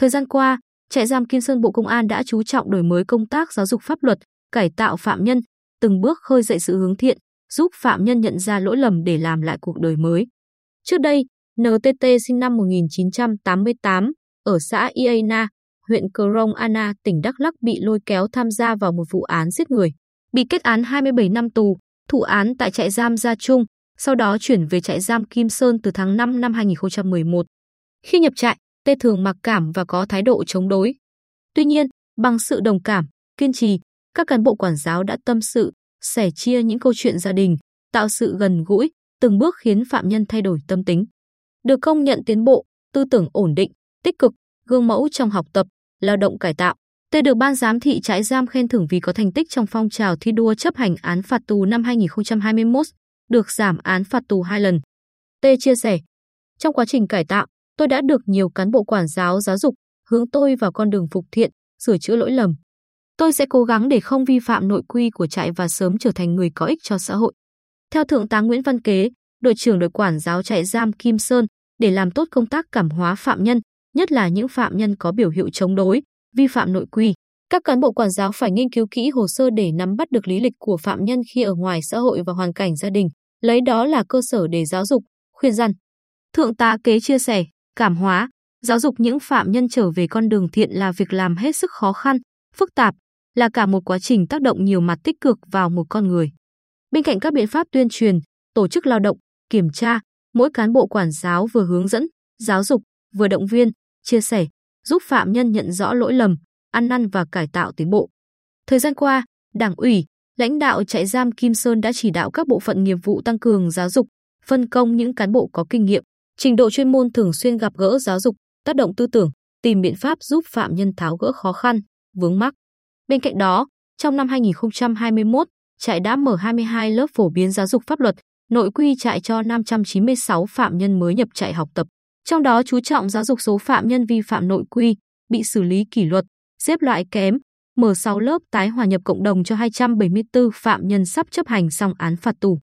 Thời gian qua, trại giam Kim Sơn Bộ Công an đã chú trọng đổi mới công tác giáo dục pháp luật, cải tạo phạm nhân, từng bước khơi dậy sự hướng thiện, giúp phạm nhân nhận ra lỗi lầm để làm lại cuộc đời mới. Trước đây, NTT sinh năm 1988 ở xã Iana, huyện Krông Anna, tỉnh Đắk Lắk bị lôi kéo tham gia vào một vụ án giết người. Bị kết án 27 năm tù, thụ án tại trại giam Gia Trung, sau đó chuyển về trại giam Kim Sơn từ tháng 5 năm 2011. Khi nhập trại, Tê thường mặc cảm và có thái độ chống đối. Tuy nhiên, bằng sự đồng cảm, kiên trì, các cán bộ quản giáo đã tâm sự, sẻ chia những câu chuyện gia đình, tạo sự gần gũi, từng bước khiến phạm nhân thay đổi tâm tính. Được công nhận tiến bộ, tư tưởng ổn định, tích cực, gương mẫu trong học tập, lao động cải tạo. Tê được ban giám thị trại giam khen thưởng vì có thành tích trong phong trào thi đua chấp hành án phạt tù năm 2021, được giảm án phạt tù hai lần. Tê chia sẻ, trong quá trình cải tạo, tôi đã được nhiều cán bộ quản giáo giáo dục, hướng tôi vào con đường phục thiện, sửa chữa lỗi lầm. Tôi sẽ cố gắng để không vi phạm nội quy của trại và sớm trở thành người có ích cho xã hội. Theo Thượng tá Nguyễn Văn Kế, đội trưởng đội quản giáo trại giam Kim Sơn, để làm tốt công tác cảm hóa phạm nhân, nhất là những phạm nhân có biểu hiện chống đối, vi phạm nội quy. Các cán bộ quản giáo phải nghiên cứu kỹ hồ sơ để nắm bắt được lý lịch của phạm nhân khi ở ngoài xã hội và hoàn cảnh gia đình, lấy đó là cơ sở để giáo dục, khuyên răn. Thượng tá Kế chia sẻ, cảm hóa, giáo dục những phạm nhân trở về con đường thiện là việc làm hết sức khó khăn, phức tạp, là cả một quá trình tác động nhiều mặt tích cực vào một con người. Bên cạnh các biện pháp tuyên truyền, tổ chức lao động, kiểm tra, mỗi cán bộ quản giáo vừa hướng dẫn, giáo dục, vừa động viên, chia sẻ, giúp phạm nhân nhận rõ lỗi lầm, ăn năn và cải tạo tiến bộ. Thời gian qua, Đảng ủy, lãnh đạo trại giam Kim Sơn đã chỉ đạo các bộ phận nghiệp vụ tăng cường giáo dục, phân công những cán bộ có kinh nghiệm, trình độ chuyên môn thường xuyên gặp gỡ giáo dục, tác động tư tưởng, tìm biện pháp giúp phạm nhân tháo gỡ khó khăn, vướng mắc. Bên cạnh đó, trong năm 2021, trại đã mở 22 lớp phổ biến giáo dục pháp luật, nội quy trại cho 596 phạm nhân mới nhập trại học tập. Trong đó chú trọng giáo dục số phạm nhân vi phạm nội quy, bị xử lý kỷ luật, xếp loại kém, mở 6 lớp tái hòa nhập cộng đồng cho 274 phạm nhân sắp chấp hành xong án phạt tù.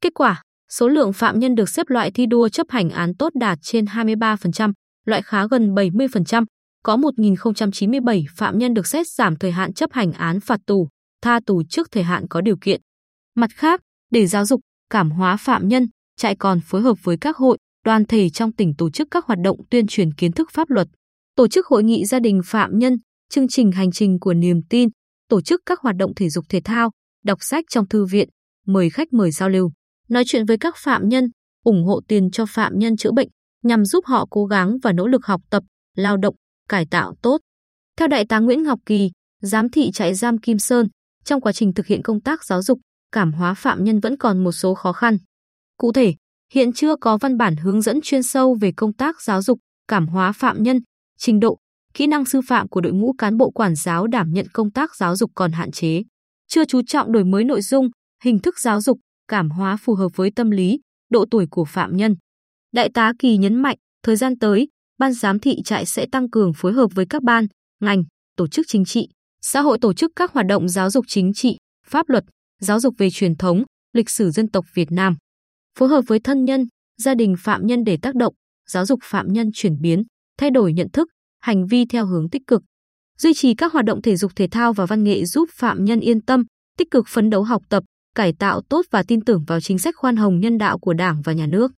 Kết quả, số lượng phạm nhân được xếp loại thi đua chấp hành án tốt đạt trên 23%, loại khá gần 70%, có 1.097 phạm nhân được xét giảm thời hạn chấp hành án phạt tù, tha tù trước thời hạn có điều kiện. Mặt khác, để giáo dục, cảm hóa phạm nhân, trại còn phối hợp với các hội, đoàn thể trong tỉnh tổ chức các hoạt động tuyên truyền kiến thức pháp luật, tổ chức hội nghị gia đình phạm nhân, chương trình hành trình của niềm tin, tổ chức các hoạt động thể dục thể thao, đọc sách trong thư viện, mời khách mời giao lưu, nói chuyện với các phạm nhân, ủng hộ tiền cho phạm nhân chữa bệnh nhằm giúp họ cố gắng và nỗ lực học tập, lao động, cải tạo tốt. Theo Đại tá Nguyễn Ngọc Kỳ, giám thị trại giam Kim Sơn, trong quá trình thực hiện công tác giáo dục, cảm hóa phạm nhân vẫn còn một số khó khăn. Cụ thể, hiện chưa có văn bản hướng dẫn chuyên sâu về công tác giáo dục, cảm hóa phạm nhân, trình độ, kỹ năng sư phạm của đội ngũ cán bộ quản giáo đảm nhận công tác giáo dục còn hạn chế. Chưa chú trọng đổi mới nội dung, hình thức giáo dục, cảm hóa phù hợp với tâm lý, độ tuổi của phạm nhân. Đại tá Kỳ nhấn mạnh, thời gian tới, ban giám thị trại sẽ tăng cường phối hợp với các ban, ngành, tổ chức chính trị, xã hội tổ chức các hoạt động giáo dục chính trị, pháp luật, giáo dục về truyền thống, lịch sử dân tộc Việt Nam. Phối hợp với thân nhân, gia đình phạm nhân để tác động, giáo dục phạm nhân chuyển biến, thay đổi nhận thức, hành vi theo hướng tích cực. Duy trì các hoạt động thể dục thể thao và văn nghệ giúp phạm nhân yên tâm, tích cực phấn đấu học tập, cải tạo tốt và tin tưởng vào chính sách khoan hồng nhân đạo của Đảng và Nhà nước.